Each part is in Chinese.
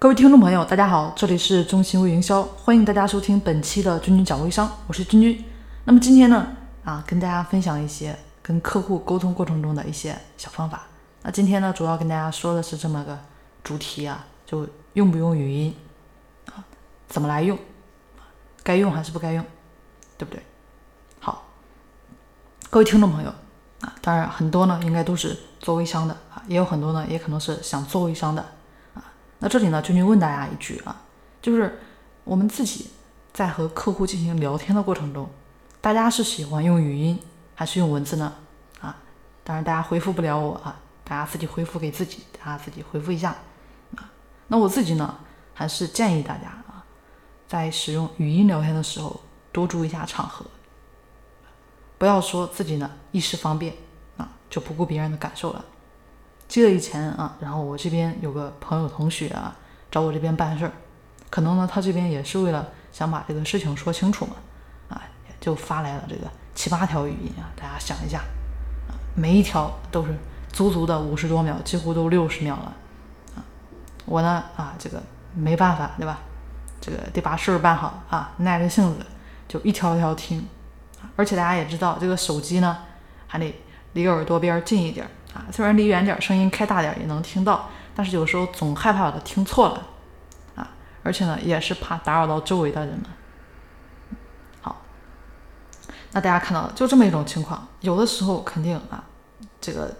各位听众朋友，大家好，这里是中心微营销，欢迎大家收听本期的君君讲微商，我是君君。那么今天呢，啊，跟大家分享一些跟客户沟通过程中的一些小方法。那今天呢，主要跟大家说的是这么个主题啊，就用不用语音啊，怎么来用，该用还是不该用，对不对？好，各位听众朋友啊，当然很多呢，应该都是做微商的啊，也有很多呢，也可能是想做微商的。那这里呢，君君问大家一句啊，就是我们自己在和客户进行聊天的过程中，大家是喜欢用语音还是用文字呢？啊，当然大家回复不了我啊，大家自己回复给自己，大家自己回复一下啊。那我自己呢，还是建议大家啊，在使用语音聊天的时候，多注意一下场合，不要说自己呢一时方便啊，就不顾别人的感受了。记得以前啊，然后我这边有个朋友同学啊，找我这边办事儿，可能呢他这边也是为了想把这个事情说清楚嘛，啊，就发来了这个七八条语音啊，大家想一下，啊，每一条都是足足的五十多秒，几乎都六十秒了，啊，我呢啊这个没办法对吧，这个得把事儿办好啊，耐着性子就一条一条听，而且大家也知道这个手机呢还得离耳朵边近一点。儿，虽然离远点，声音开大点也能听到，但是有时候总害怕把它听错了，啊，而且呢，也是怕打扰到周围的人们。好，那大家看到了，就这么一种情况，有的时候肯定啊，这个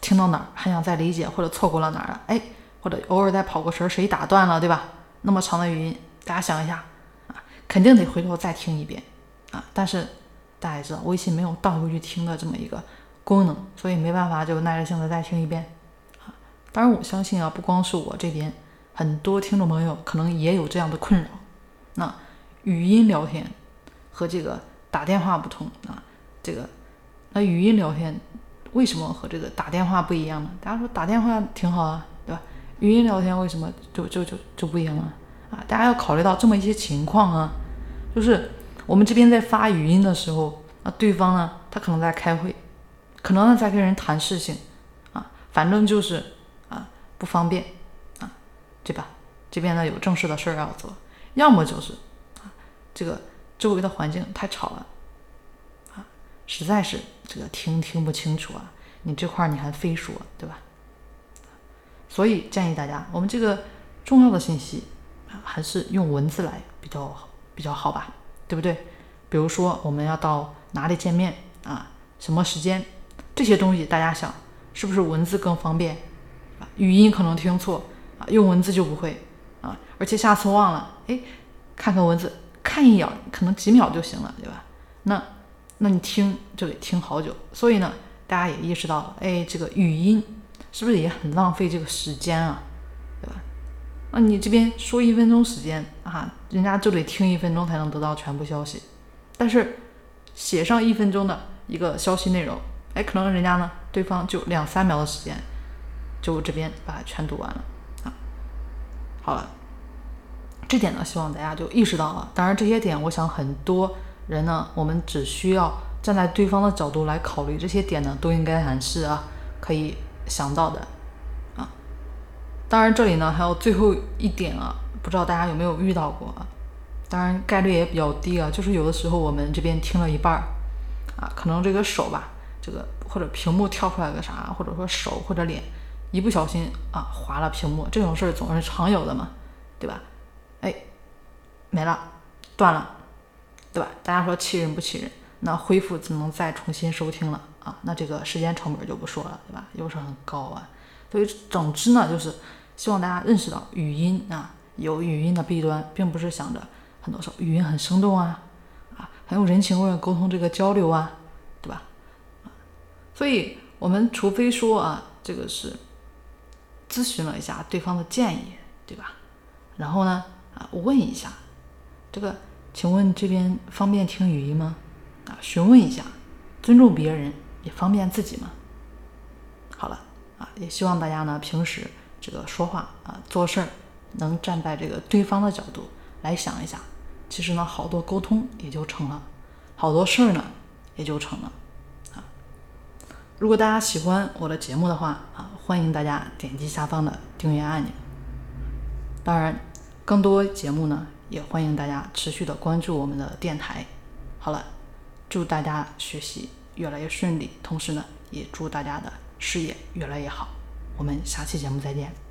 听到哪儿还想再理解，或者错过了哪儿了，哎，或者偶尔再跑过神，谁打断了，对吧？那么长的语音，大家想一下，啊，肯定得回头再听一遍，啊，但是大家也知道，微信没有倒回去听的这么一个。功能，所以没办法，就耐着性子再听一遍啊。当然，我相信啊，不光是我这边，很多听众朋友可能也有这样的困扰。那语音聊天和这个打电话不同啊，这个那语音聊天为什么和这个打电话不一样呢？大家说打电话挺好啊，对吧？语音聊天为什么就就就就不一样了啊？大家要考虑到这么一些情况啊，就是我们这边在发语音的时候，那对方呢，他可能在开会。可能呢在跟人谈事情，啊，反正就是啊不方便啊，对吧？这边呢有正事的事儿要做，要么就是啊这个周围的环境太吵了，啊，实在是这个听听不清楚啊，你这块你还非说，对吧？所以建议大家，我们这个重要的信息啊，还是用文字来比较比较好吧，对不对？比如说我们要到哪里见面啊，什么时间？这些东西大家想是不是文字更方便？语音可能听错啊，用文字就不会啊，而且下次忘了，哎，看看文字，看一眼可能几秒就行了，对吧？那那你听就得听好久，所以呢，大家也意识到了，哎，这个语音是不是也很浪费这个时间啊？对吧？那你这边说一分钟时间啊，人家就得听一分钟才能得到全部消息，但是写上一分钟的一个消息内容。哎，可能人家呢，对方就两三秒的时间，就这边把它全读完了啊。好了，这点呢，希望大家就意识到了。当然，这些点，我想很多人呢，我们只需要站在对方的角度来考虑，这些点呢，都应该还是啊可以想到的啊。当然，这里呢还有最后一点啊，不知道大家有没有遇到过啊？当然，概率也比较低啊，就是有的时候我们这边听了一半儿啊，可能这个手吧。这个或者屏幕跳出来个啥，或者说手或者脸一不小心啊划了屏幕，这种事儿总是常有的嘛，对吧？哎，没了，断了，对吧？大家说气人不气人？那恢复只能再重新收听了啊，那这个时间成本就不说了，对吧？又是很高啊。所以总之呢，就是希望大家认识到语音啊有语音的弊端，并不是想着很多时候语音很生动啊啊很有人情味沟通这个交流啊，对吧？所以，我们除非说啊，这个是咨询了一下对方的建议，对吧？然后呢，啊，问一下，这个，请问这边方便听语音吗？啊，询问一下，尊重别人也方便自己嘛。好了，啊，也希望大家呢，平时这个说话啊，做事儿能站在这个对方的角度来想一下，其实呢，好多沟通也就成了，好多事儿呢也就成了。如果大家喜欢我的节目的话啊，欢迎大家点击下方的订阅按钮。当然，更多节目呢，也欢迎大家持续的关注我们的电台。好了，祝大家学习越来越顺利，同时呢，也祝大家的事业越来越好。我们下期节目再见。